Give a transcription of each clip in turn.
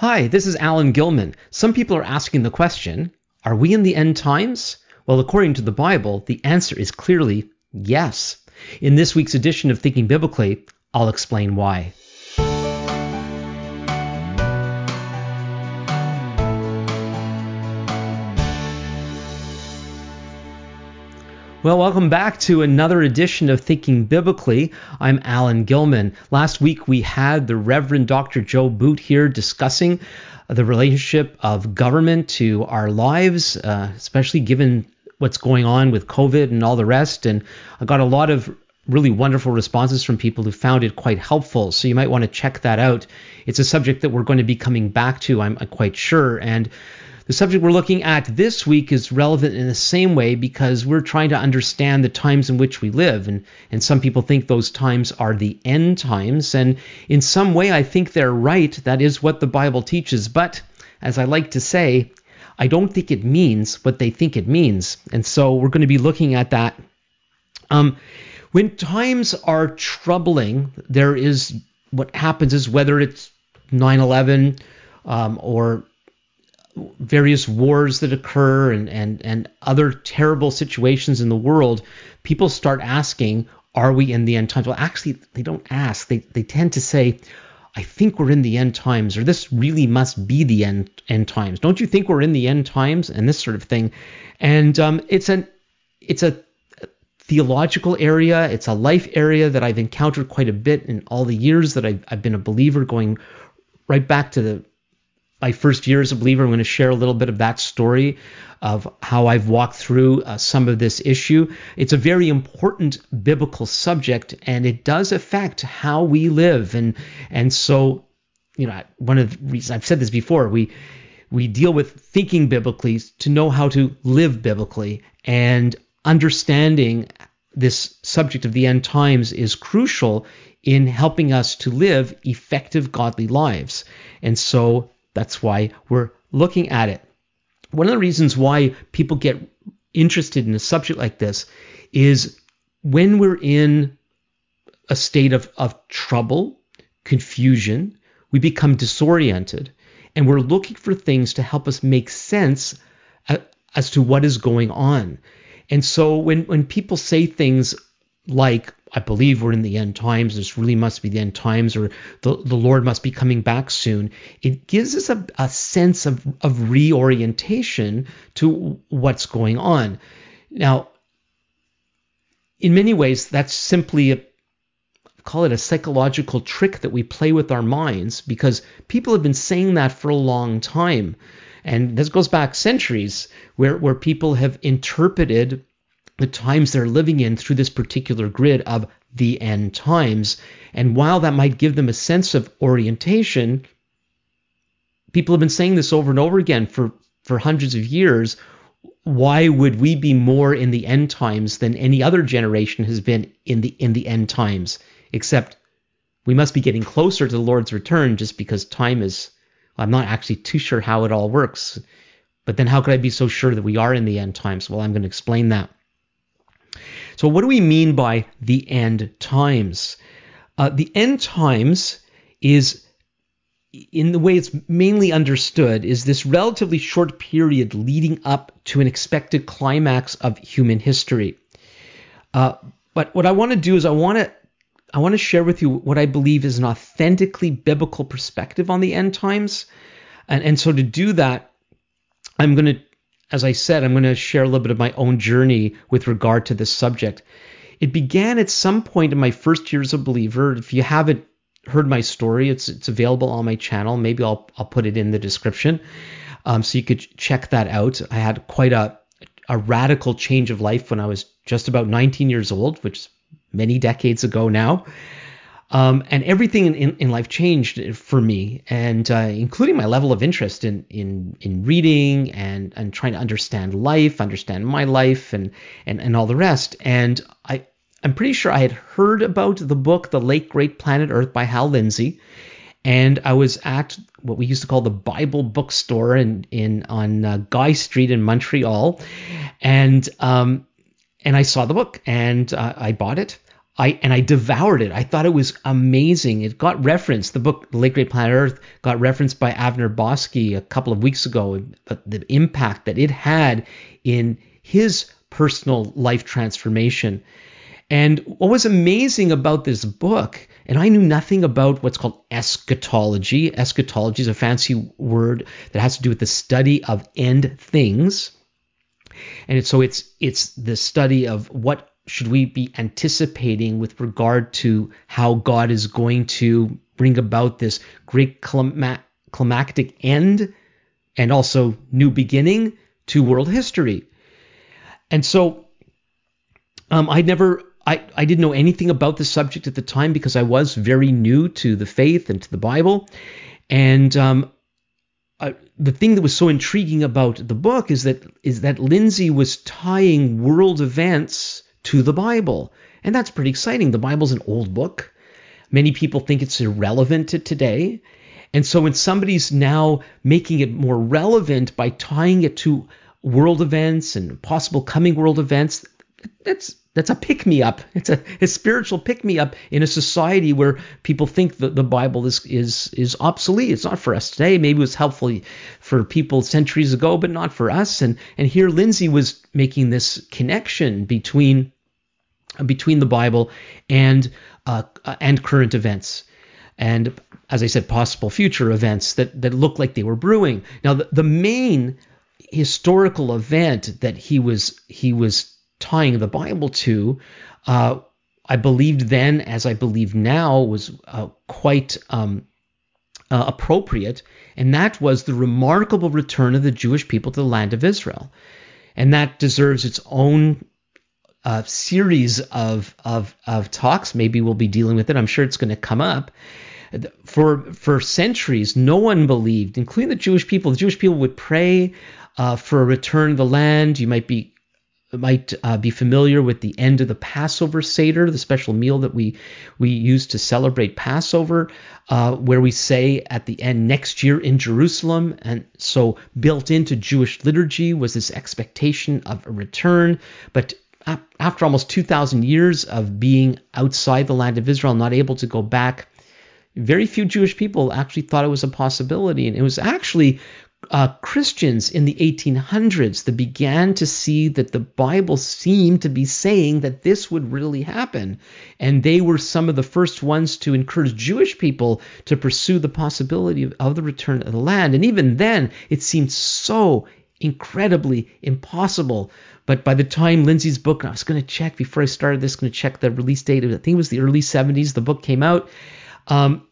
Hi, this is Alan Gilman. Some people are asking the question Are we in the end times? Well, according to the Bible, the answer is clearly yes. In this week's edition of Thinking Biblically, I'll explain why. Well, welcome back to another edition of Thinking Biblically. I'm Alan Gilman. Last week we had the Reverend Dr. Joe Boot here discussing the relationship of government to our lives, uh, especially given what's going on with COVID and all the rest. And I got a lot of really wonderful responses from people who found it quite helpful. So you might want to check that out. It's a subject that we're going to be coming back to, I'm, quite sure. And the subject we're looking at this week is relevant in the same way because we're trying to understand the times in which we live. And, and some people think those times are the end times. And in some way, I think they're right. That is what the Bible teaches. But as I like to say, I don't think it means what they think it means. And so we're going to be looking at that. Um, when times are troubling, there is what happens is whether it's 9 11 um, or various wars that occur and, and, and other terrible situations in the world, people start asking, are we in the end times? Well, actually, they don't ask. They, they tend to say, I think we're in the end times, or this really must be the end, end times. Don't you think we're in the end times? And this sort of thing. And um, it's an it's a theological area. It's a life area that I've encountered quite a bit in all the years that I've, I've been a believer, going right back to the my first year as a believer. I'm going to share a little bit of that story of how I've walked through uh, some of this issue. It's a very important biblical subject, and it does affect how we live. And and so, you know, one of the reasons I've said this before, we we deal with thinking biblically to know how to live biblically, and understanding this subject of the end times is crucial in helping us to live effective godly lives. And so that's why we're looking at it. One of the reasons why people get interested in a subject like this is when we're in a state of, of trouble, confusion, we become disoriented, and we're looking for things to help us make sense uh, as to what is going on. And so when, when people say things like, I believe we're in the end times. This really must be the end times, or the, the Lord must be coming back soon. It gives us a, a sense of, of reorientation to what's going on. Now, in many ways, that's simply a call it a psychological trick that we play with our minds because people have been saying that for a long time. And this goes back centuries where, where people have interpreted the times they're living in through this particular grid of the end times. And while that might give them a sense of orientation, people have been saying this over and over again for, for hundreds of years. Why would we be more in the end times than any other generation has been in the in the end times? Except we must be getting closer to the Lord's return just because time is I'm not actually too sure how it all works. But then how could I be so sure that we are in the end times? Well, I'm going to explain that. So, what do we mean by the end times? Uh, the end times is, in the way it's mainly understood, is this relatively short period leading up to an expected climax of human history. Uh, but what I want to do is I want to I want to share with you what I believe is an authentically biblical perspective on the end times. And, and so to do that, I'm going to as I said, I'm going to share a little bit of my own journey with regard to this subject. It began at some point in my first year as a believer. If you haven't heard my story, it's it's available on my channel. Maybe I'll I'll put it in the description, um, so you could check that out. I had quite a a radical change of life when I was just about 19 years old, which is many decades ago now. Um, and everything in, in, life changed for me, and uh, including my level of interest in in in reading and and trying to understand life, understand my life, and and and all the rest. And I I'm pretty sure I had heard about the book The Late Great Planet Earth by Hal Lindsey, and I was at what we used to call the Bible bookstore in in on uh, Guy Street in Montreal, and um and I saw the book and uh, I bought it I and I devoured it. I thought it was amazing. It got referenced. The book The Late Great Planet Earth got referenced by Avner Boskey a couple of weeks ago. The impact that it had in his personal life transformation. And what was amazing about this book, and I knew nothing about what's called eschatology. Eschatology is a fancy word that has to do with the study of end things. And so it's it's the study of what should we be anticipating with regard to how God is going to bring about this great climactic end and also new beginning to world history. And so um, I never, I, I didn't know anything about the subject at the time because I was very new to the faith and to the Bible. And um, the thing that was so intriguing about the book is that is that Lindsey was tying world events to the Bible. And that's pretty exciting. The Bible's an old book. Many people think it's irrelevant to today. And so when somebody's now making it more relevant by tying it to world events and possible coming world events, that's that's a pick me up. It's a, a spiritual pick me up in a society where people think that the Bible is is is obsolete. It's not for us today. Maybe it was helpful for people centuries ago, but not for us. And and here Lindsey was making this connection between between the Bible and uh, and current events, and as I said, possible future events that that look like they were brewing. Now, the, the main historical event that he was he was tying the Bible to, uh, I believed then, as I believe now, was uh, quite um, uh, appropriate, and that was the remarkable return of the Jewish people to the land of Israel, and that deserves its own uh, series of, of of talks. Maybe we'll be dealing with it. I'm sure it's going to come up. For for centuries, no one believed, including the Jewish people. The Jewish people would pray uh, for a return of the land. You might be might uh, be familiar with the end of the Passover Seder, the special meal that we we use to celebrate Passover, uh, where we say at the end next year in Jerusalem, and so built into Jewish liturgy was this expectation of a return. But after almost 2,000 years of being outside the land of Israel, not able to go back, very few Jewish people actually thought it was a possibility. And it was actually uh, Christians in the 1800s that began to see that the Bible seemed to be saying that this would really happen. And they were some of the first ones to encourage Jewish people to pursue the possibility of, of the return of the land. And even then, it seemed so incredibly impossible. But by the time Lindsey's book, I was going to check before I started this, going to check the release date. I think it was the early 70s. The book came out. Um,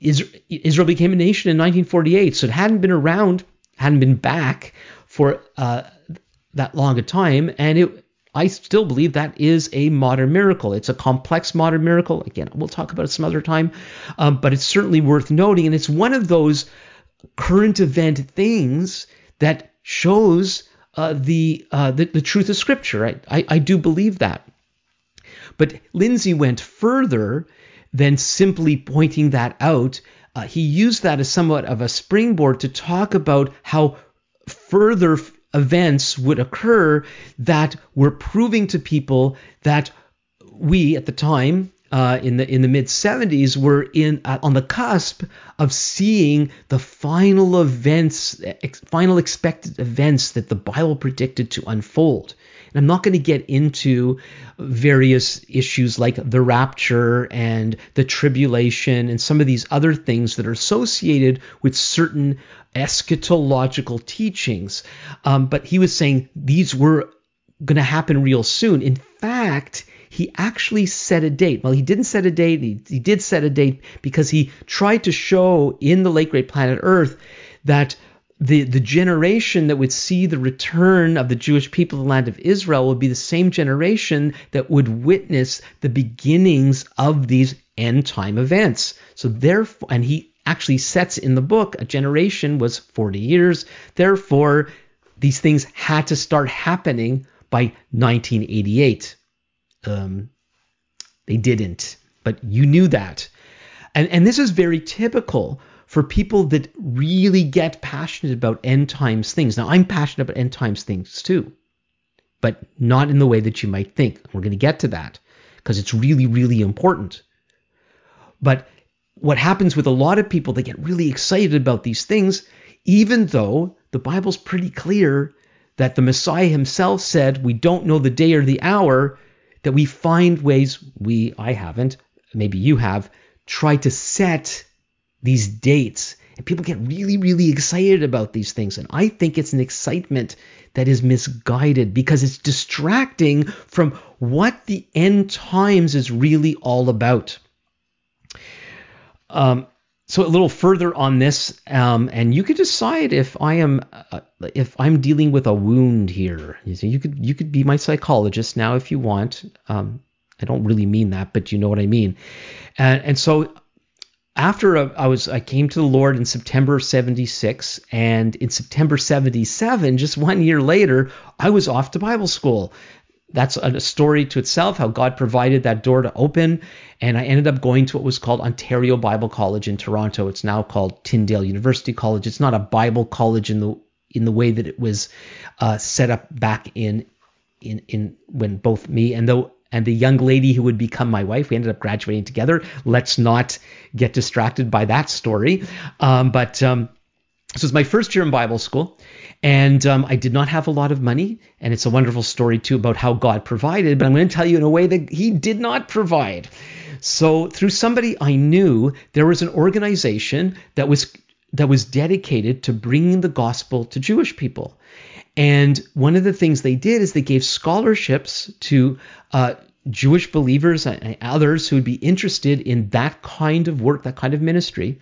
Israel became a nation in 1948, so it hadn't been around, hadn't been back for uh, that long a time, and it. I still believe that is a modern miracle. It's a complex modern miracle. Again, we'll talk about it some other time, um, but it's certainly worth noting, and it's one of those current event things that shows uh, the, uh, the, the truth of Scripture. I, I, I do believe that. But Lindsey went further than simply pointing that out. Uh, he used that as somewhat of a springboard to talk about how further f- events would occur that were proving to people that we at the time uh, in the in the mid 70s were in uh, on the cusp of seeing the final events, ex- final expected events that the Bible predicted to unfold. And I'm not going to get into various issues like the rapture and the tribulation and some of these other things that are associated with certain eschatological teachings. Um, but he was saying these were going to happen real soon. In fact, he actually set a date. Well, he didn't set a date. He, he did set a date because he tried to show in the late great planet Earth that the, the generation that would see the return of the Jewish people to the land of Israel would be the same generation that would witness the beginnings of these end time events. So therefore, and he actually sets in the book a generation was 40 years. Therefore, these things had to start happening by 1988. Um, they didn't, but you knew that. And, and this is very typical for people that really get passionate about end times things. Now, I'm passionate about end times things too, but not in the way that you might think. We're going to get to that because it's really, really important. But what happens with a lot of people, they get really excited about these things, even though the Bible's pretty clear that the Messiah himself said, We don't know the day or the hour, that we find ways, we, I haven't, maybe you have, try to set these dates. And people get really, really excited about these things. And I think it's an excitement that is misguided because it's distracting from what the end times is really all about. Um, so a little further on this, um, and you could decide if I am uh, if I'm dealing with a wound here. You, see, you could you could be my psychologist now if you want. Um, I don't really mean that, but you know what I mean. And, and so after I was I came to the Lord in September 76 and in September 77 just one year later I was off to Bible school that's a story to itself how God provided that door to open. And I ended up going to what was called Ontario Bible College in Toronto. It's now called Tyndale University College. It's not a Bible college in the in the way that it was uh, set up back in in in when both me and the and the young lady who would become my wife. We ended up graduating together. Let's not get distracted by that story. Um, but um, this was my first year in Bible school, and um, I did not have a lot of money. And it's a wonderful story, too, about how God provided. But I'm going to tell you in a way that He did not provide. So, through somebody I knew, there was an organization that was that was dedicated to bringing the gospel to Jewish people. And one of the things they did is they gave scholarships to uh, Jewish believers and others who would be interested in that kind of work, that kind of ministry.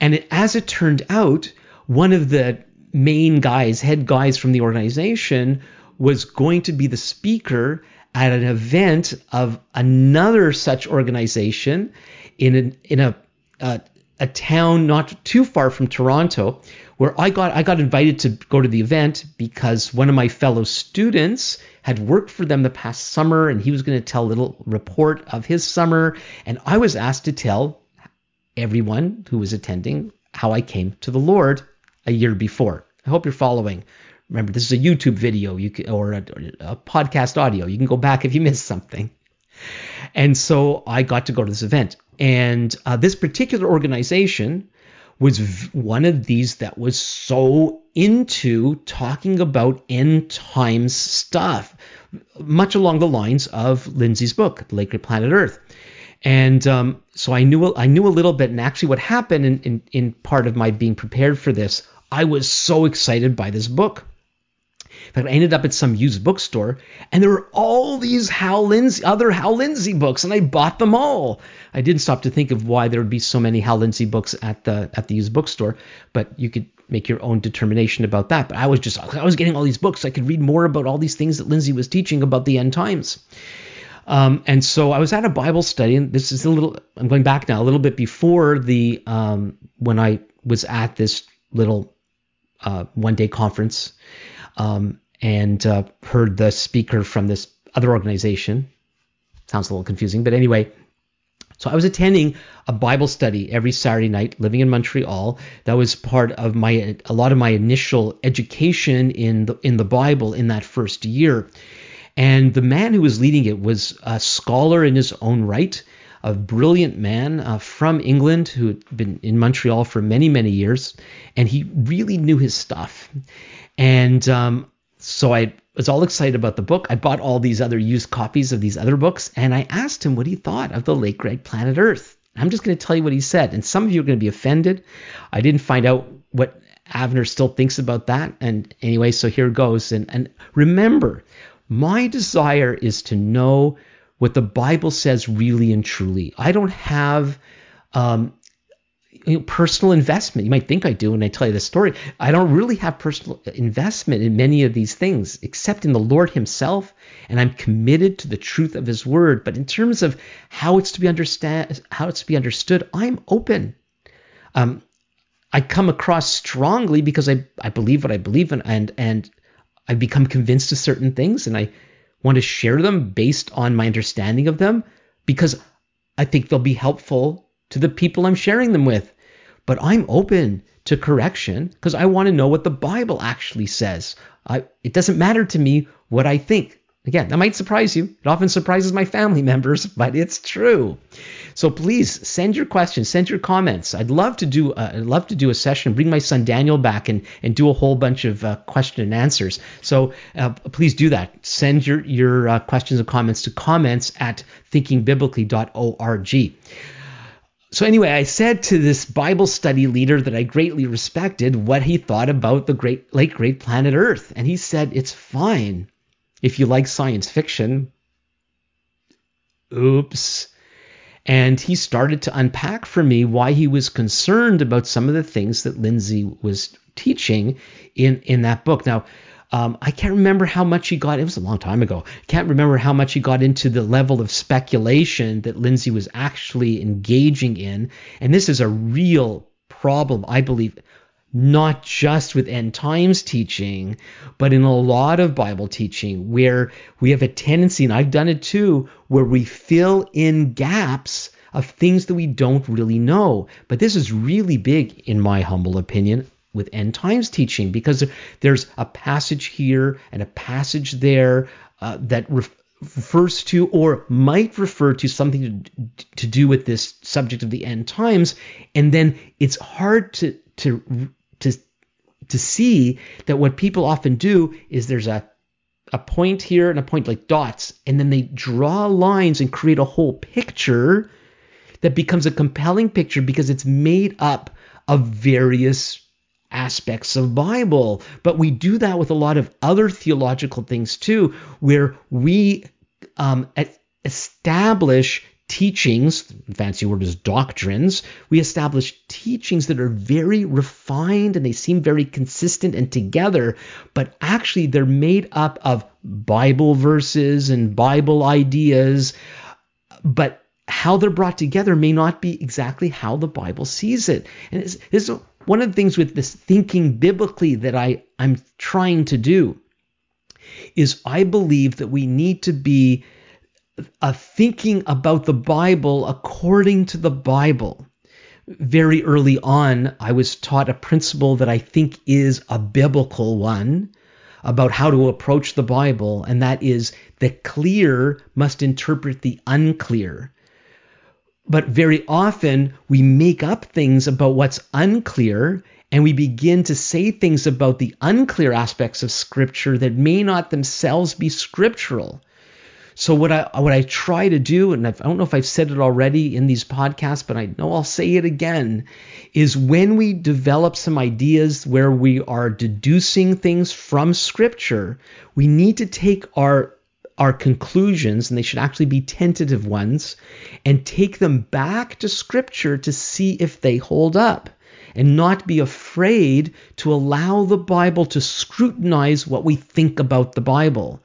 And it, as it turned out, one of the main guys, head guys from the organization, was going to be the speaker at an event of another such organization in a, in a, a, a town not too far from Toronto, where I got I got invited to go to the event because one of my fellow students had worked for them the past summer and he was going to tell a little report of his summer. And I was asked to tell everyone who was attending how I came to the Lord a year before. I hope you're following. Remember, this is a YouTube video you can, or a, a podcast audio. You can go back if you missed something. And so I got to go to this event. And uh, this particular organization was v- one of these that was so into talking about end times stuff, much along the lines of Lindsey's book, The Lake Planet Earth. And um, so I knew I knew a little bit. And actually, what happened in, in, in part of my being prepared for this I was so excited by this book. In fact, I ended up at some used bookstore, and there were all these Hal Lindsey, other Hal Lindsey books, and I bought them all. I didn't stop to think of why there would be so many Hal Lindsey books at the at the used bookstore, but you could make your own determination about that. But I was just I was getting all these books. I could read more about all these things that Lindsey was teaching about the end times. Um, and so I was at a Bible study, and this is a little. I'm going back now, a little bit before the um, when I was at this little uh, one day conference um, and uh, heard the speaker from this other organization. Sounds a little confusing, but anyway. So I was attending a Bible study every Saturday night, living in Montreal. That was part of my a lot of my initial education in the in the Bible in that first year. And the man who was leading it was a scholar in his own right a brilliant man uh, from England who had been in Montreal for many, many years, and he really knew his stuff. And um, so I was all excited about the book. I bought all these other used copies of these other books, and I asked him what he thought of the late great planet Earth. I'm just going to tell you what he said, and some of you are going to be offended. I didn't find out what Avner still thinks about that, and anyway, so here goes. And and remember, my desire is to know what the Bible says really and truly. I don't have um, you know, personal investment. You might think I do when I tell you this story. I don't really have personal investment in many of these things, except in the Lord Himself, and I'm committed to the truth of His Word. But in terms of how it's to be understand, how it's to be understood, I'm open. Um, I come across strongly because I, I believe what I believe in, and and I've become convinced of certain things, and I want to share them based on my understanding of them because I think they'll be helpful to the people I'm sharing them with. But I'm open to correction because I want to know what the Bible actually says. I, it doesn't matter to me what I think. Again, that might surprise you. It often surprises my family members, but it's true. So please send your questions, send your comments. I'd love to do uh, I'd love to do a session, bring my son Daniel back and and do a whole bunch of uh, question and answers. So uh, please do that. Send your your uh, questions and comments to comments at thinkingbiblically.org. So anyway, I said to this Bible study leader that I greatly respected what he thought about the great late great planet Earth, and he said it's fine if you like science fiction. Oops. And he started to unpack for me why he was concerned about some of the things that Lindsey was teaching in, in that book. Now, um, I can't remember how much he got. It was a long time ago. Can't remember how much he got into the level of speculation that Lindsey was actually engaging in. And this is a real problem, I believe, not just with end times teaching, but in a lot of Bible teaching where we have a tendency, and I've done it too, where we fill in gaps of things that we don't really know. But this is really big, in my humble opinion, with end times teaching because there's a passage here and a passage there uh, that refers to or might refer to something to, to do with this subject of the end times and then it's hard to to to see that what people often do is there's a a point here and a point like dots, and then they draw lines and create a whole picture that becomes a compelling picture because it's made up of various aspects of Bible. But we do that with a lot of other theological things too, where we um, establish teachings, fancy word is doctrines, we establish teachings that are very refined and they seem very consistent and together, but actually they're made up of Bible verses and Bible ideas, but how they're brought together may not be exactly how the Bible sees it. And this is one of the things with this thinking biblically that I, I'm trying to do is I believe that we need to be a thinking about the Bible according to the Bible. Very early on, I was taught a principle that I think is a biblical one about how to approach the Bible, and that is the clear must interpret the unclear. But very often we make up things about what's unclear and we begin to say things about the unclear aspects of Scripture that may not themselves be scriptural. So what I what I try to do, and I've, do not know if I've said it already in these podcasts, but I know I'll say it again, is when we develop some ideas where we are deducing things from Scripture, we need to take our our conclusions, and they should actually be tentative ones, and take them back to Scripture to see if they hold up and not be afraid to allow the Bible to scrutinize what we think about the Bible.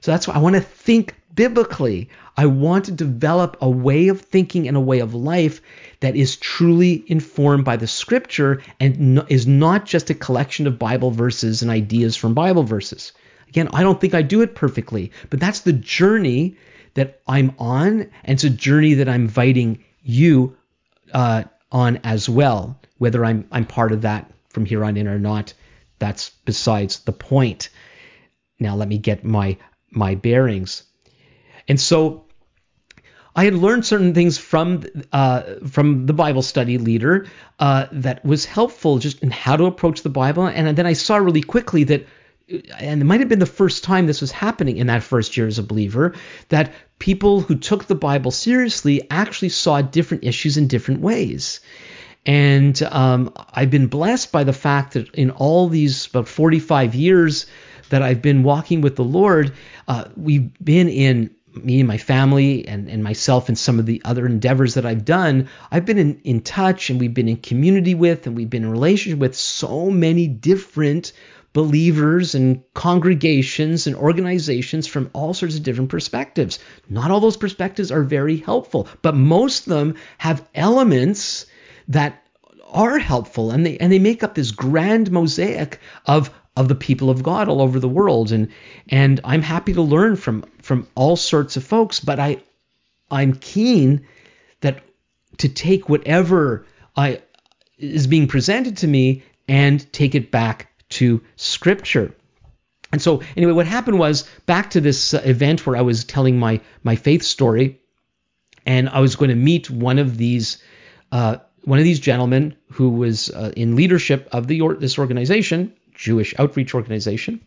So that's why I want to think biblically. I want to develop a way of thinking and a way of life that is truly informed by the scripture and is not just a collection of Bible verses and ideas from Bible verses. Again, I don't think I do it perfectly, but that's the journey that I'm on, and it's a journey that I'm inviting you uh, on as well. Whether I'm I'm part of that from here on in or not, that's besides the point. Now let me get my my bearings. And so I had learned certain things from uh, from the Bible study leader uh, that was helpful just in how to approach the Bible. And then I saw really quickly that, and it might have been the first time this was happening in that first year as a believer, that people who took the Bible seriously actually saw different issues in different ways. And um, I've been blessed by the fact that in all these about 45 years that I've been walking with the Lord, uh, we've been in me and my family and, and myself and some of the other endeavors that I've done, I've been in, in touch and we've been in community with and we've been in relationship with so many different believers and congregations and organizations from all sorts of different perspectives. Not all those perspectives are very helpful, but most of them have elements that are helpful and they and they make up this grand mosaic of of the people of God all over the world. And and I'm happy to learn from from all sorts of folks, but I I'm keen that to take whatever I is being presented to me and take it back to scripture. And so, anyway, what happened was back to this uh, event where I was telling my my faith story, and I was going to meet one of these uh, one of these gentlemen who was uh, in leadership of the this organization, Jewish Outreach Organization,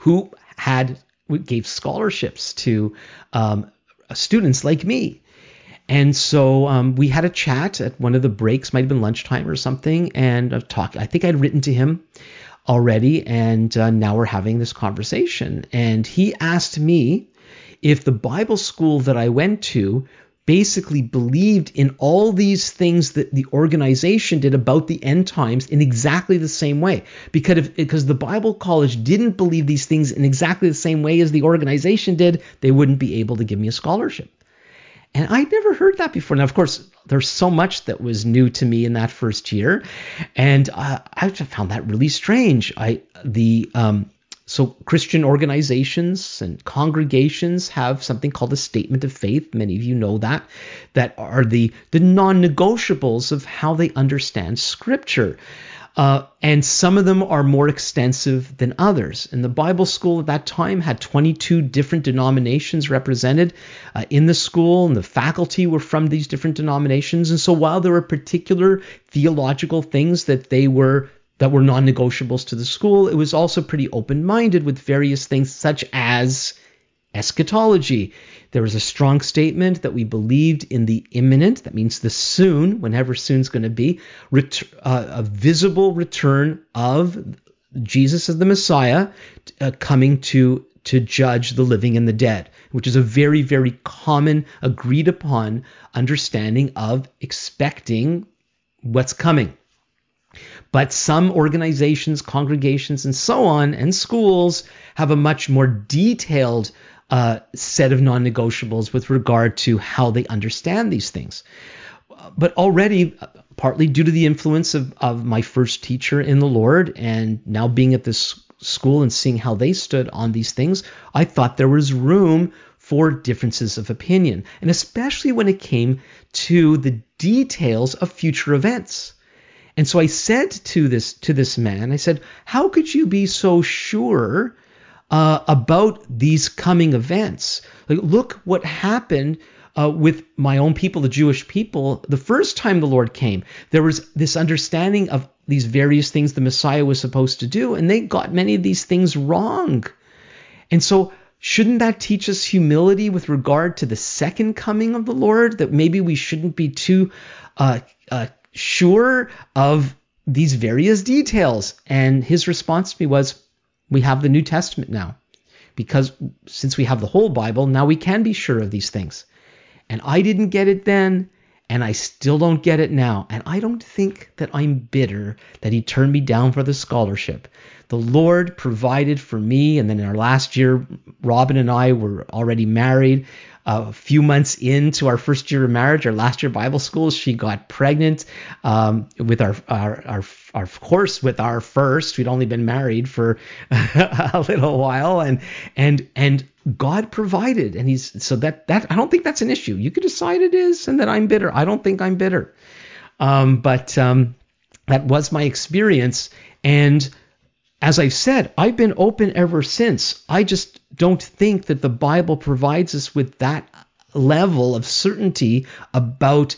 who had gave scholarships to um, students like me. And so um, we had a chat at one of the breaks, might have been lunchtime or something, and I've talked. I think I'd written to him already, and uh, now we're having this conversation. And he asked me if the Bible school that I went to basically believed in all these things that the organization did about the end times in exactly the same way. Because if, because the Bible college didn't believe these things in exactly the same way as the organization did, they wouldn't be able to give me a scholarship. And I'd never heard that before. Now, of course, there's so much that was new to me in that first year, and uh, I found that really strange. I the um, so Christian organizations and congregations have something called a statement of faith. Many of you know that. That are the, the non-negotiables of how they understand Scripture. Uh, and some of them are more extensive than others. And the Bible school at that time had 22 different denominations represented uh, in the school, and the faculty were from these different denominations. And so while there were particular theological things that they were that were non negotiables to the school. It was also pretty open minded with various things such as eschatology. There was a strong statement that we believed in the imminent, that means the soon, whenever soon's going to be, ret- uh, a visible return of Jesus as the Messiah uh, coming to to judge the living and the dead, which is a very, very common, agreed upon understanding of expecting what's coming. But some organizations, congregations, and so on, and schools have a much more detailed uh, set of non negotiables with regard to how they understand these things. But already, partly due to the influence of, of my first teacher in the Lord, and now being at this school and seeing how they stood on these things, I thought there was room for differences of opinion, and especially when it came to the details of future events. And so I said to this to this man, I said, "How could you be so sure uh, about these coming events? Like, look what happened." Uh, with my own people, the Jewish people, the first time the Lord came, there was this understanding of these various things the Messiah was supposed to do, and they got many of these things wrong. And so, shouldn't that teach us humility with regard to the second coming of the Lord? That maybe we shouldn't be too uh, uh, sure of these various details. And his response to me was, We have the New Testament now. Because since we have the whole Bible, now we can be sure of these things. And I didn't get it then, and I still don't get it now. And I don't think that I'm bitter that he turned me down for the scholarship. The Lord provided for me, and then in our last year, Robin and I were already married a few months into our first year of marriage, our last year of Bible school, she got pregnant um, with our, our, our our course with our first. We'd only been married for a little while, and and and God provided, and He's so that that I don't think that's an issue. You could decide it is, and that I'm bitter. I don't think I'm bitter, um, but um, that was my experience, and as I've said, I've been open ever since. I just don't think that the Bible provides us with that level of certainty about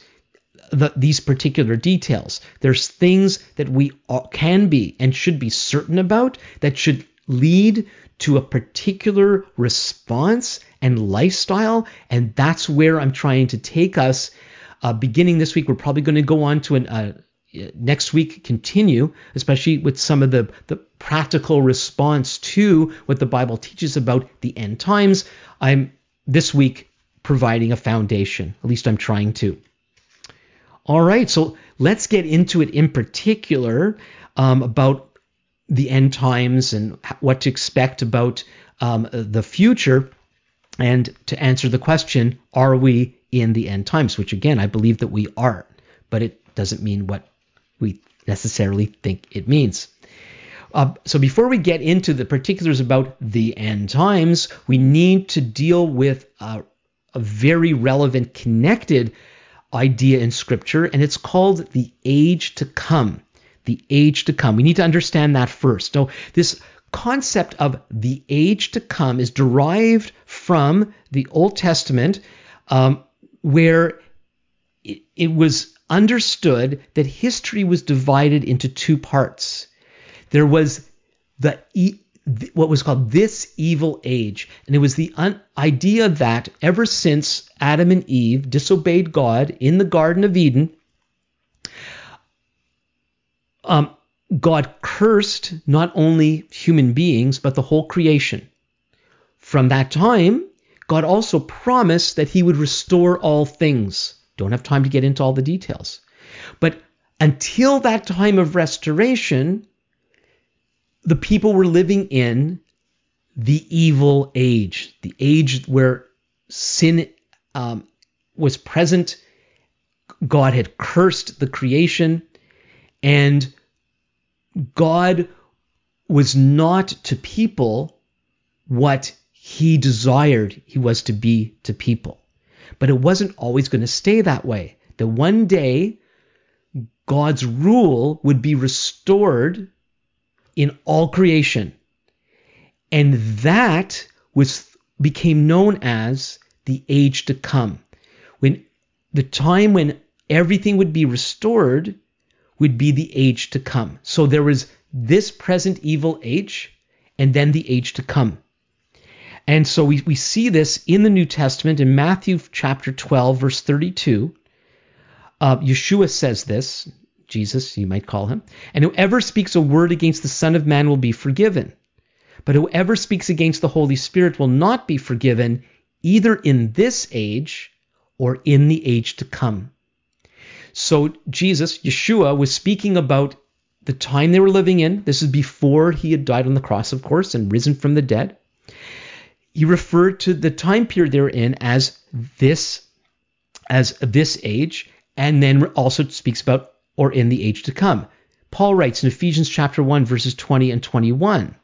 the, these particular details. There's things that we can be and should be certain about that should lead to a particular response and lifestyle, and that's where I'm trying to take us. Uh, beginning this week, we're probably going to go on to an, uh, next week continue, especially with some of the, the practical response to what the Bible teaches about the end times. I'm this week providing a foundation. At least I'm trying to. All right, so let's get into it in particular um, about the end times and what to expect about um, the future. And to answer the question, are we in the end times? Which again, I believe that we are, but it doesn't mean what we necessarily think it means. Uh, so before we get into the particulars about the end times, we need to deal with uh, a very relevant, connected idea in Scripture, and it's called the age to come. The age to come. We need to understand that first. So this concept of the age to come is derived from the Old Testament, um, where it, it was understood that history was divided into two parts. There was the what was called this evil age, and it was the un- idea that ever since Adam and Eve disobeyed God in the Garden of Eden, um, God cursed not only human beings but the whole creation. From that time, God also promised that He would restore all things. Don't have time to get into all the details. But until that time of restoration, the people were living in the evil age, the age where sin um, was present. God had cursed the creation, and God was not to people what he desired he was to be to people. But it wasn't always going to stay that way. That one day God's rule would be restored in all creation. And that was became known as the age to come. When the time when everything would be restored would be the age to come. So there was this present evil age and then the age to come. And so we, we see this in the New Testament in Matthew chapter 12, verse 32. Uh, Yeshua says this, Jesus, you might call him, and whoever speaks a word against the Son of Man will be forgiven. But whoever speaks against the Holy Spirit will not be forgiven, either in this age or in the age to come. So Jesus, Yeshua, was speaking about the time they were living in. This is before he had died on the cross, of course, and risen from the dead he referred to the time period they were in as this as this age and then also speaks about or in the age to come. Paul writes in ephesians chapter 1 verses 20 and 21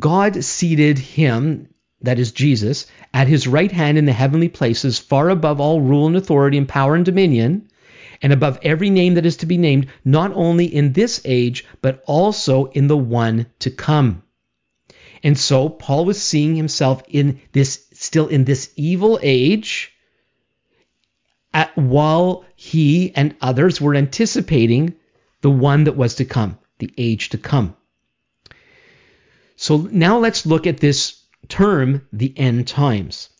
god seated him that is jesus at his right hand in the heavenly places far above all rule and authority and power and dominion and above every name that is to be named not only in this age but also in the one to come and so Paul was seeing himself in this, still in this evil age, at, while he and others were anticipating the one that was to come, the age to come. So now let's look at this term, the end times.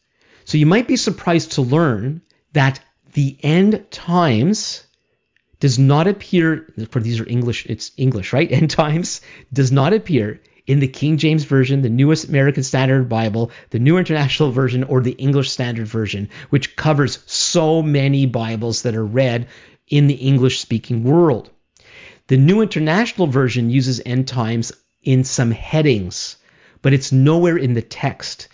So you might be surprised to learn that the end times does not appear for these are English it's English right end times does not appear in the King James Version, the newest American Standard Bible, the New International Version, or the English Standard Version, which covers so many Bibles that are read in the English speaking world. The New International Version uses end times in some headings, but it's nowhere in the text.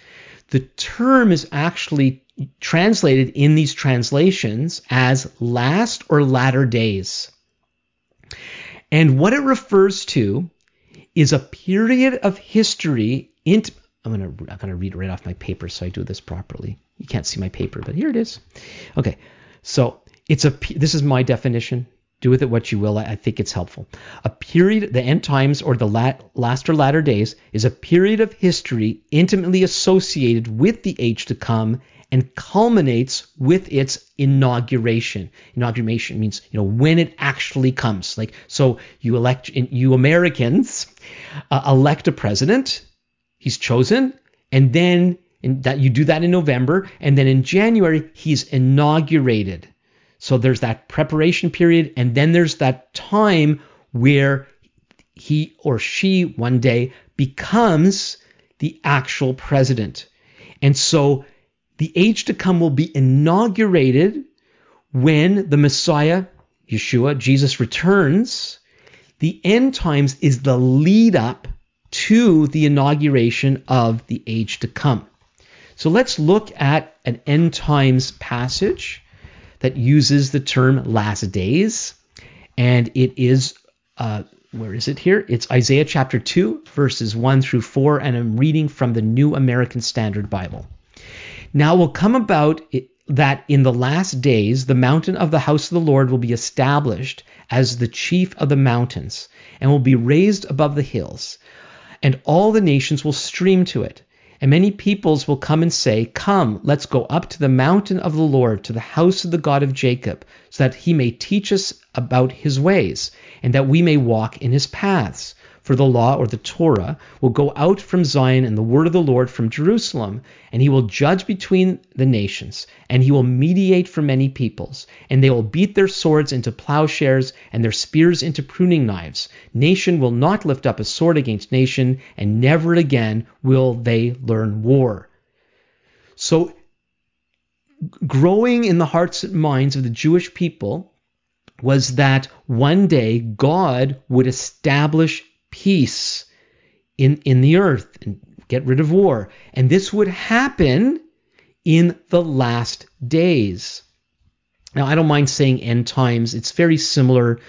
The term is actually translated in these translations as last or latter days. And what it refers to is a period of history. Int- I'm gonna I'm gonna read right off my paper so I do this properly. You can't see my paper, but here it is. Okay, so it's a this is my definition. Do with it what you will. I, think it's helpful. A period, the end times or the last or latter days, is a period of history intimately associated with the age to come and culminates with its inauguration. Inauguration means, you know, when it actually comes. Like, so you elect, you Americans uh, elect a president, he's chosen, and then in that you do that in November, and then in January he's inaugurated. So there's that preparation period, and then there's that time where he or she one day becomes the actual president. And so the age to come will be inaugurated when the Messiah, Yeshua, Jesus returns. The end times is the lead up to the inauguration of the age to come. So let's look at an end times passage that uses the term last days. And it is, uh, where is it here? It's Isaiah chapter 2, verses 1 through 4. And I'm reading from the New American Standard Bible. Now will come about that in the last days the mountain of the house of the Lord will be established as the chief of the mountains, and will be raised above the hills. and all the nations will stream to it. And many peoples will come and say, Come, let's go up to the mountain of the Lord, to the house of the God of Jacob, so that he may teach us about his ways, and that we may walk in his paths. For the law or the Torah will go out from Zion and the word of the Lord from Jerusalem, and he will judge between the nations, and he will mediate for many peoples, and they will beat their swords into plowshares and their spears into pruning knives. Nation will not lift up a sword against nation, and never again will they learn war. So, growing in the hearts and minds of the Jewish people was that one day God would establish peace in, in the earth and get rid of war. And this would happen in the last days. Now, I don't mind saying end times, it's very similar.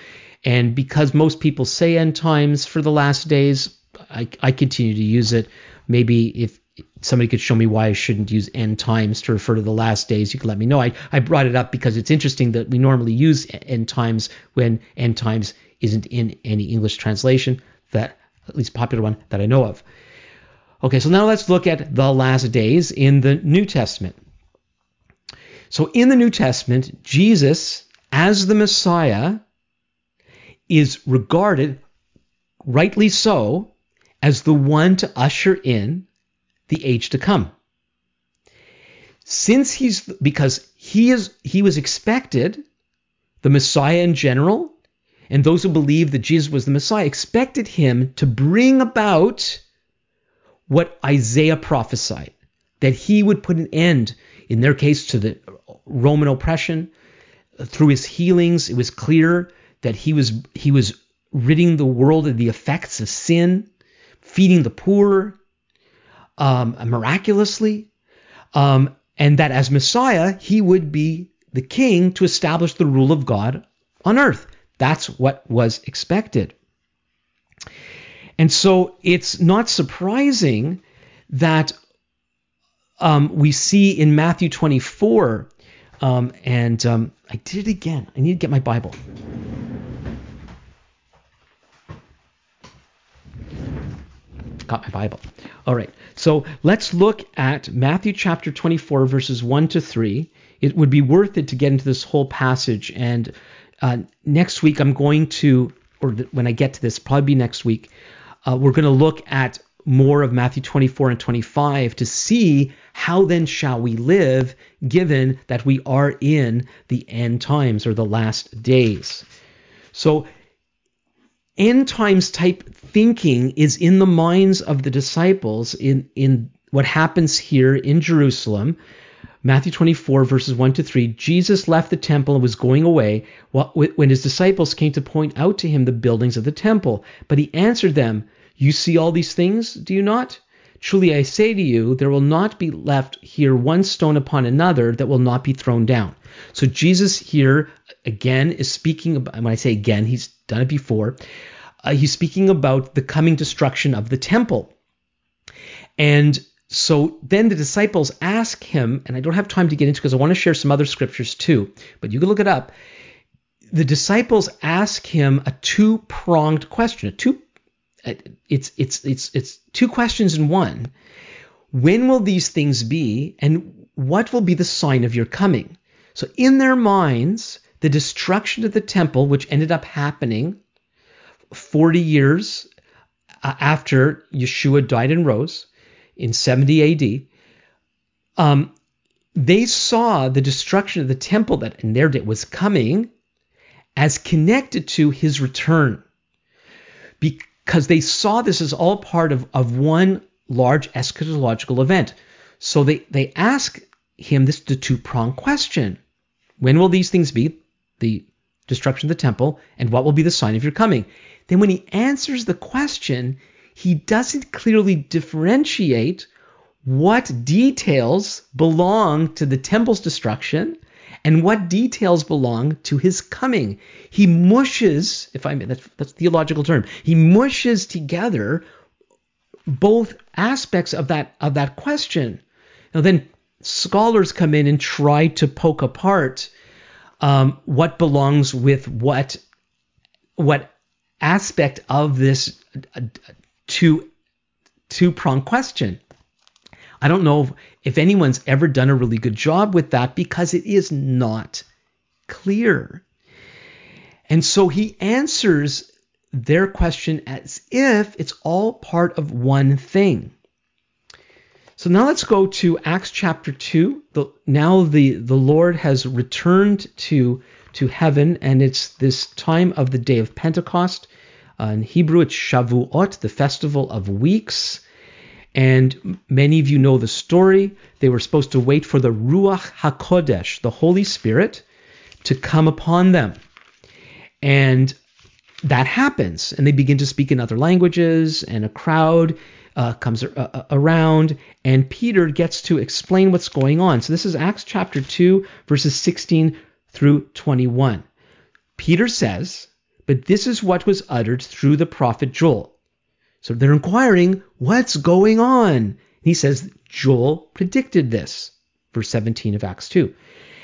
And because most people say end times for the last days, I, I continue to use it. Maybe if somebody could show me why I shouldn't use end times to refer to the last days, you can let me know. I, I brought it up because it's interesting that we normally use end times when end times isn't in any English translation that at least popular one that I know of. Okay, so now let's look at the last days in the New Testament. So in the New Testament, Jesus as the Messiah is regarded, rightly so, as the one to usher in the age to come. Since he's because he is he was expected, the Messiah in general, and those who believed that Jesus was the Messiah expected him to bring about what Isaiah prophesied that he would put an end, in their case, to the Roman oppression. Through his healings, it was clear that he was he was ridding the world of the effects of sin, feeding the poor um, miraculously, um, and that as Messiah, he would be the king to establish the rule of God on earth. That's what was expected. And so it's not surprising that um, we see in Matthew 24, um, and um, I did it again. I need to get my Bible. Got my Bible. All right. So let's look at Matthew chapter 24, verses 1 to 3. It would be worth it to get into this whole passage and uh, next week, I'm going to, or th- when I get to this, probably next week, uh, we're going to look at more of Matthew 24 and 25 to see how then shall we live given that we are in the end times or the last days. So, end times type thinking is in the minds of the disciples in, in what happens here in Jerusalem Matthew 24, verses 1 to 3, Jesus left the temple and was going away when his disciples came to point out to him the buildings of the temple. But he answered them, You see all these things, do you not? Truly I say to you, there will not be left here one stone upon another that will not be thrown down. So Jesus here, again, is speaking about, when I say again, he's done it before, uh, he's speaking about the coming destruction of the temple. And so then the disciples ask him, and I don't have time to get into because I want to share some other scriptures too, but you can look it up. The disciples ask him a two-pronged question. A two it's it's it's it's two questions in one. When will these things be and what will be the sign of your coming? So in their minds, the destruction of the temple which ended up happening 40 years uh, after Yeshua died and rose, in 70 AD, um, they saw the destruction of the temple that in their day was coming as connected to his return because they saw this as all part of, of one large eschatological event. So they, they ask him this the two-pronged question. When will these things be? The destruction of the temple, and what will be the sign of your coming? Then when he answers the question, he doesn't clearly differentiate what details belong to the temple's destruction and what details belong to his coming. He mushes, if I may, that's, that's a theological term, he mushes together both aspects of that of that question. Now then scholars come in and try to poke apart um, what belongs with what what aspect of this to two pronged question. I don't know if anyone's ever done a really good job with that because it is not clear. And so he answers their question as if it's all part of one thing. So now let's go to Acts chapter 2. The, now the, the Lord has returned to, to heaven, and it's this time of the day of Pentecost. In Hebrew, it's Shavuot, the festival of weeks. And many of you know the story. They were supposed to wait for the Ruach HaKodesh, the Holy Spirit, to come upon them. And that happens. And they begin to speak in other languages, and a crowd uh, comes uh, uh, around, and Peter gets to explain what's going on. So this is Acts chapter 2, verses 16 through 21. Peter says, But this is what was uttered through the prophet Joel. So they're inquiring, What's going on? He says, Joel predicted this. Verse 17 of Acts 2.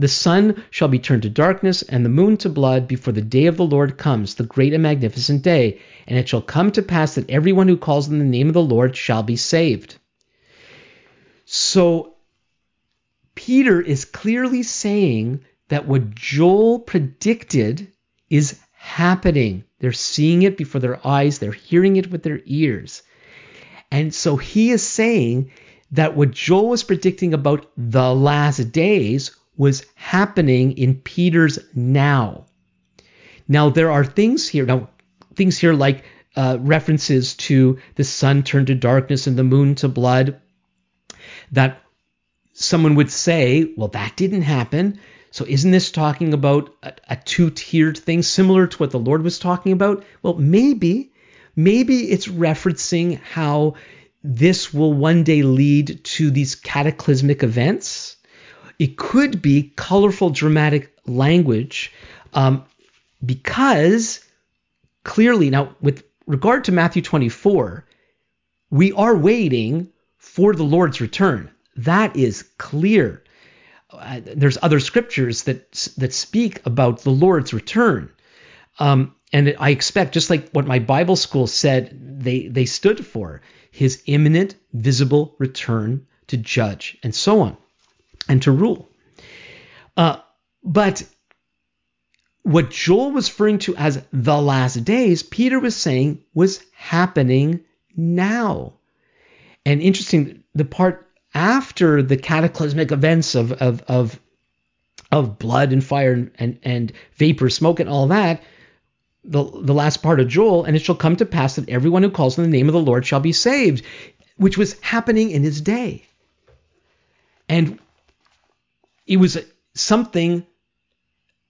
the sun shall be turned to darkness, and the moon to blood, before the day of the Lord comes, the great and magnificent day. And it shall come to pass that everyone who calls on the name of the Lord shall be saved. So, Peter is clearly saying that what Joel predicted is happening. They're seeing it before their eyes, they're hearing it with their ears. And so he is saying that what Joel was predicting about the last days was happening in Peter's now. Now, there are things here, now, things here like uh, references to the sun turned to darkness and the moon to blood that someone would say, well, that didn't happen. So isn't this talking about a, a two tiered thing similar to what the Lord was talking about? Well, maybe. Maybe it's referencing how this will one day lead to these cataclysmic events it could be colorful, dramatic language um, because clearly, now with regard to Matthew 24, we are waiting for the Lord's return. That is clear. Uh, there's other scriptures that that speak about the Lord's return, um, and I expect just like what my Bible school said they they stood for, His imminent, visible return to judge, and so on and to rule. Uh, but what Joel was referring to as the last days, Peter was saying was happening now. And interesting, the part after the cataclysmic events of of of, of blood and fire and, and, and vapor, smoke, and all that, the, the last part of Joel, and it shall come to pass that everyone who calls on the name of the Lord shall be saved, which was happening in his day. And it was something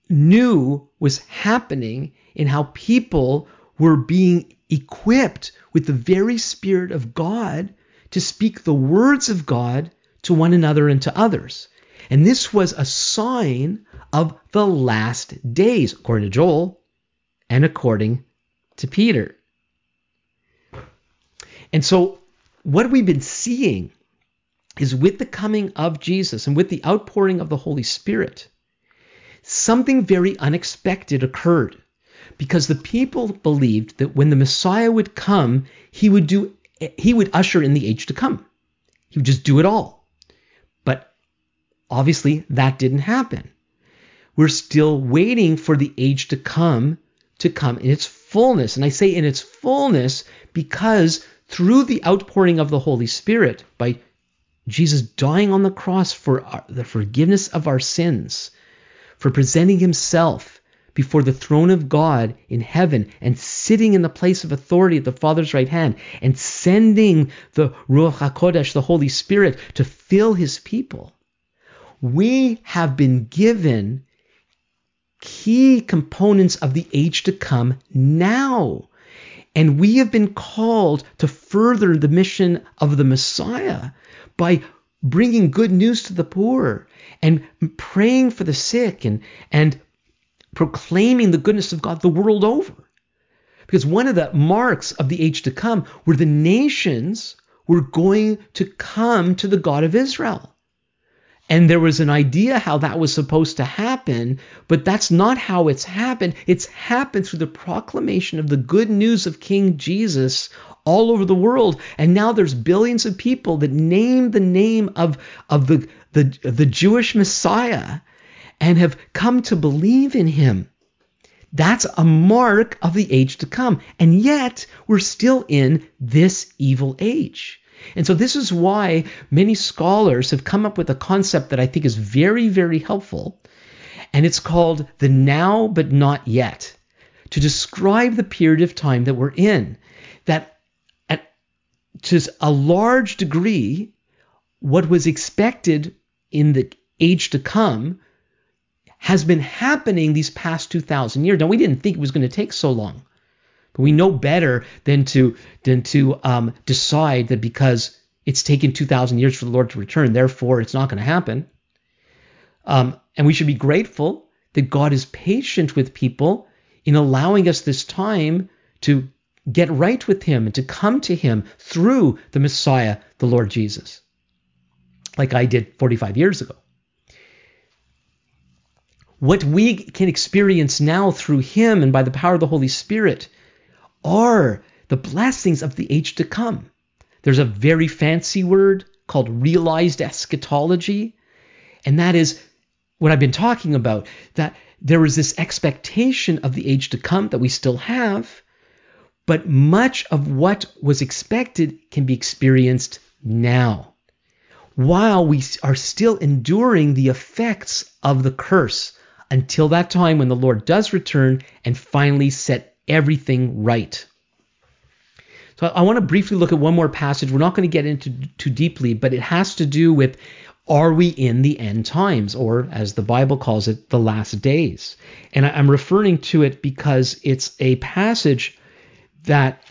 new was happening in how people were being equipped with the very Spirit of God to speak the words of God to one another and to others. And this was a sign of the last days, according to Joel and according to Peter. And so, what we've been seeing is with the coming of Jesus and with the outpouring of the Holy Spirit, something very unexpected occurred because the people believed that when the Messiah would come, he would do he would usher in the age to come. He would just do it all. But obviously that didn't happen. We're still waiting for the age to come to come in its fullness. And I say in its fullness because through the outpouring of the Holy Spirit by Jesus dying on the cross for our, the forgiveness of our sins, for presenting himself before the throne of God in heaven and sitting in the place of authority at the Father's right hand and sending the Ruach HaKodesh, the Holy Spirit, to fill his people. We have been given key components of the age to come now. And we have been called to further the mission of the Messiah by bringing good news to the poor and praying for the sick and, and proclaiming the goodness of God the world over. Because one of the marks of the age to come were the nations were going to come to the God of Israel. And there was an idea how that was supposed to happen, but that's not how it's happened. It's happened through the proclamation of the good news of King Jesus all over the world. And now there's billions of people that name the name of, of the, the, the Jewish Messiah and have come to believe in him. That's a mark of the age to come. And yet, we're still in this evil age. And so this is why many scholars have come up with a concept that I think is very, very helpful. And it's called the now but not yet to describe the period of time that we're in. That at to a large degree, what was expected in the age to come has been happening these past 2,000 years. Now, we didn't think it was going to take so long. But we know better than to than to um, decide that because it's taken 2,000 years for the Lord to return, therefore it's not going to happen. Um, and we should be grateful that God is patient with people in allowing us this time to get right with Him and to come to Him through the Messiah, the Lord Jesus, like I did 45 years ago. What we can experience now through Him and by the power of the Holy Spirit are the blessings of the age to come. There's a very fancy word called realized eschatology, and that is what I've been talking about that there is this expectation of the age to come that we still have, but much of what was expected can be experienced now. While we are still enduring the effects of the curse until that time when the Lord does return and finally set everything right. So I want to briefly look at one more passage. We're not going to get into too deeply, but it has to do with are we in the end times, or as the Bible calls it, the last days? And I'm referring to it because it's a passage that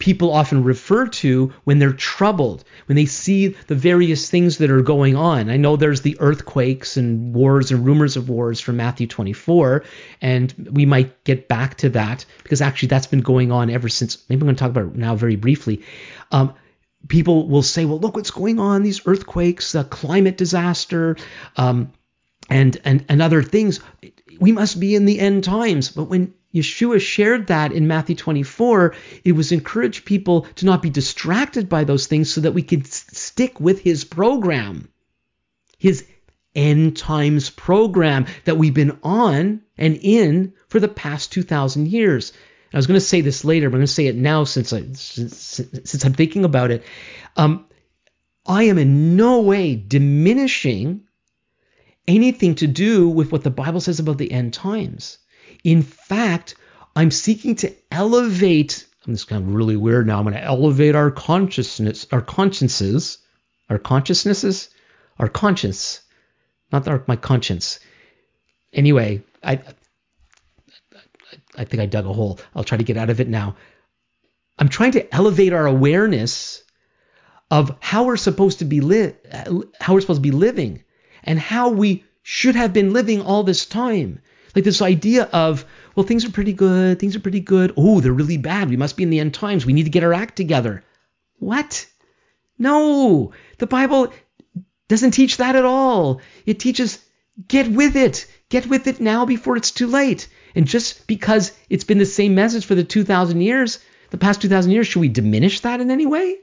people often refer to when they're troubled, when they see the various things that are going on. I know there's the earthquakes and wars and rumors of wars from Matthew 24, and we might get back to that because actually that's been going on ever since. Maybe I'm going to talk about it now very briefly. Um, people will say, well, look what's going on, these earthquakes, the climate disaster, um, and, and, and other things. We must be in the end times. But when Yeshua shared that in Matthew 24. It was encourage people to not be distracted by those things so that we could stick with his program, his end times program that we've been on and in for the past 2,000 years. I was going to say this later, but I'm going to say it now since, I, since, since I'm thinking about it. Um, I am in no way diminishing anything to do with what the Bible says about the end times. In fact, I'm seeking to elevate. I'm just kind of really weird now. I'm going to elevate our consciousness, our consciences, our consciousnesses, our conscience, not our, my conscience. Anyway, I, I think I dug a hole. I'll try to get out of it now. I'm trying to elevate our awareness of how we're supposed to be li- how we're supposed to be living and how we should have been living all this time. Like this idea of, well, things are pretty good, things are pretty good. Oh, they're really bad. We must be in the end times. We need to get our act together. What? No, the Bible doesn't teach that at all. It teaches get with it. Get with it now before it's too late. And just because it's been the same message for the 2,000 years, the past 2,000 years, should we diminish that in any way?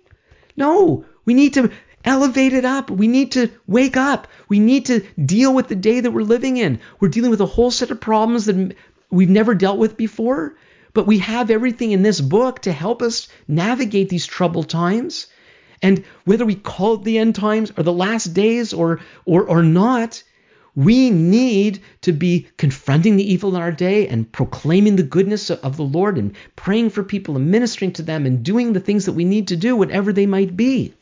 No, we need to elevate it up. We need to wake up. We need to deal with the day that we're living in. We're dealing with a whole set of problems that we've never dealt with before, but we have everything in this book to help us navigate these troubled times. And whether we call it the end times or the last days or or or not, we need to be confronting the evil in our day and proclaiming the goodness of the Lord and praying for people and ministering to them and doing the things that we need to do, whatever they might be.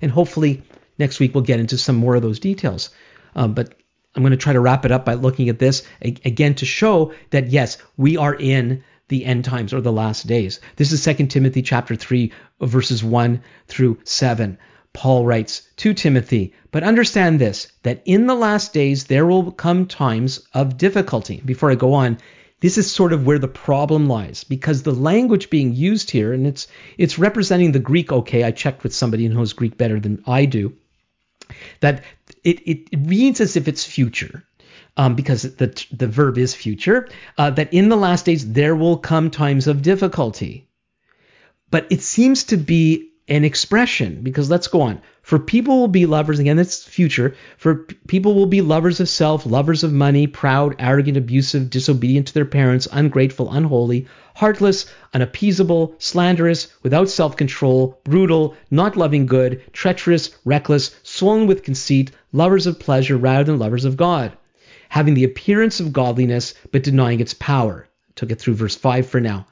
And hopefully next week we'll get into some more of those details. Um, but I'm going to try to wrap it up by looking at this again to show that yes, we are in the end times or the last days. This is 2 Timothy chapter 3 verses 1 through 7. Paul writes to Timothy, but understand this, that in the last days there will come times of difficulty. Before I go on, this is sort of where the problem lies because the language being used here, and it's it's representing the Greek. Okay, I checked with somebody who knows Greek better than I do. That it, it reads as if it's future. Um, because the the verb is future, uh, that in the last days there will come times of difficulty. But it seems to be an expression because let's go on. For people will be lovers, again, that's future. For people will be lovers of self, lovers of money, proud, arrogant, abusive, disobedient to their parents, ungrateful, unholy, heartless, unappeasable, slanderous, without self control, brutal, not loving good, treacherous, reckless, swollen with conceit, lovers of pleasure rather than lovers of God, having the appearance of godliness but denying its power. Took it through verse 5 for now.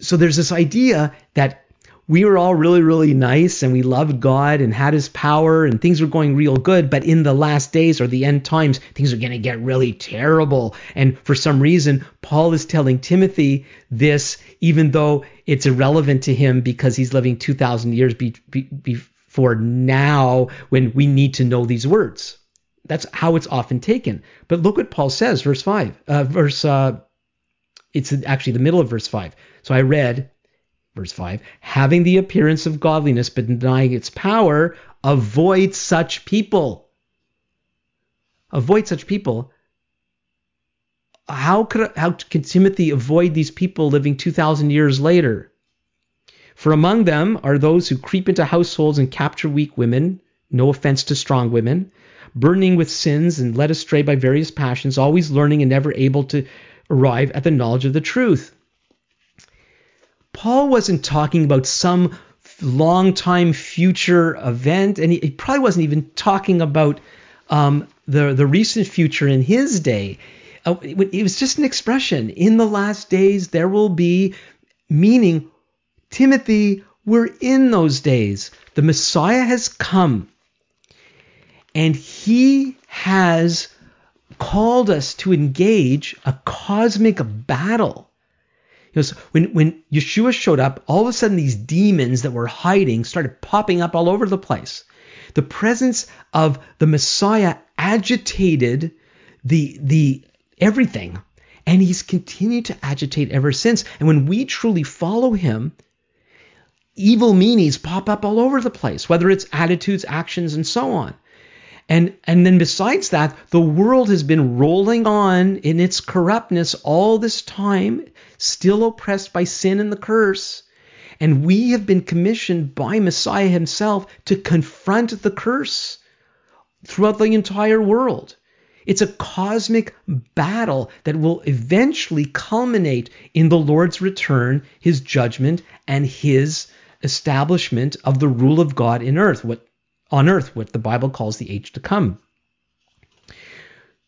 So there's this idea that we were all really, really nice and we loved God and had his power and things were going real good. But in the last days or the end times, things are going to get really terrible. And for some reason, Paul is telling Timothy this, even though it's irrelevant to him because he's living 2,000 years be, be, before now when we need to know these words. That's how it's often taken. But look what Paul says, verse 5, uh, verse, uh, it's actually the middle of verse 5. So I read Verse 5 having the appearance of godliness but denying its power, avoid such people. Avoid such people. How could how can Timothy avoid these people living 2,000 years later? For among them are those who creep into households and capture weak women, no offense to strong women, burning with sins and led astray by various passions, always learning and never able to arrive at the knowledge of the truth. Paul wasn't talking about some long time future event, and he, he probably wasn't even talking about um, the the recent future in his day. Uh, it, it was just an expression. In the last days, there will be, meaning, Timothy, we're in those days. The Messiah has come, and he has called us to engage a cosmic battle because when, when Yeshua showed up, all of a sudden these demons that were hiding started popping up all over the place. The presence of the Messiah agitated the, the everything. And he's continued to agitate ever since. And when we truly follow him, evil meanings pop up all over the place, whether it's attitudes, actions, and so on. And and then besides that, the world has been rolling on in its corruptness all this time, still oppressed by sin and the curse. And we have been commissioned by Messiah himself to confront the curse throughout the entire world. It's a cosmic battle that will eventually culminate in the Lord's return, his judgment, and his establishment of the rule of God in earth, what on earth, what the Bible calls the age to come.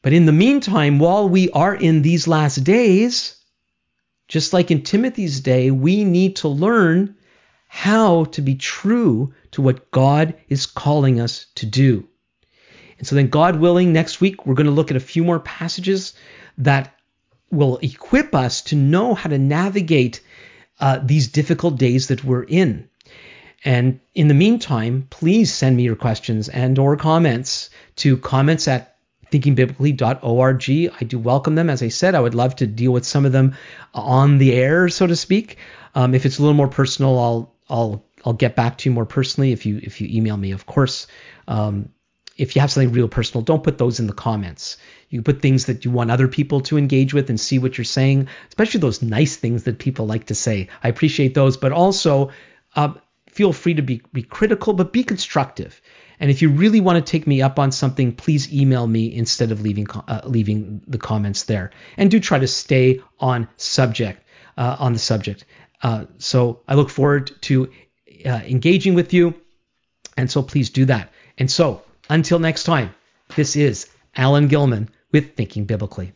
But in the meantime, while we are in these last days, just like in Timothy's day, we need to learn how to be true to what God is calling us to do. And so then, God willing, next week we're going to look at a few more passages that will equip us to know how to navigate uh, these difficult days that we're in. And in the meantime, please send me your questions and or comments to comments at thinkingbiblically.org. I do welcome them. As I said, I would love to deal with some of them on the air, so to speak. Um, if it's a little more personal, I'll I'll I'll get back to you more personally if you if you email me, of course. Um, if you have something real personal, don't put those in the comments. You put things that you want other people to engage with and see what you're saying, especially those nice things that people like to say. I appreciate those, but also uh, feel free to be, be critical, but be constructive. And if you really want to take me up on something, please email me instead of leaving uh, leaving the comments there. And do try to stay on subject uh, on the subject. Uh, so I look forward to uh, engaging with you, and so please do that. And so until next time, this is Alan Gilman with Thinking Biblically.